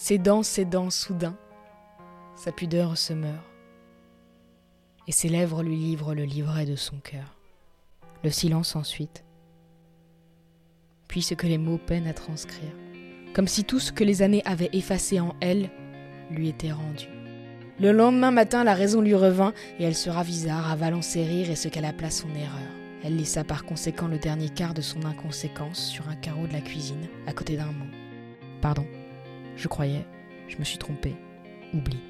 Cédant, cédant, soudain, sa pudeur se meurt, et ses lèvres lui livrent le livret de son cœur. Le silence ensuite, puis ce que les mots peinent à transcrire, comme si tout ce que les années avaient effacé en elle lui était rendu. Le lendemain matin, la raison lui revint et elle se ravisa, ravalant ses rires et ce qu'elle appela son erreur. Elle laissa par conséquent le dernier quart de son inconséquence sur un carreau de la cuisine, à côté d'un mot. Pardon, je croyais, je me suis trompée. Oublie.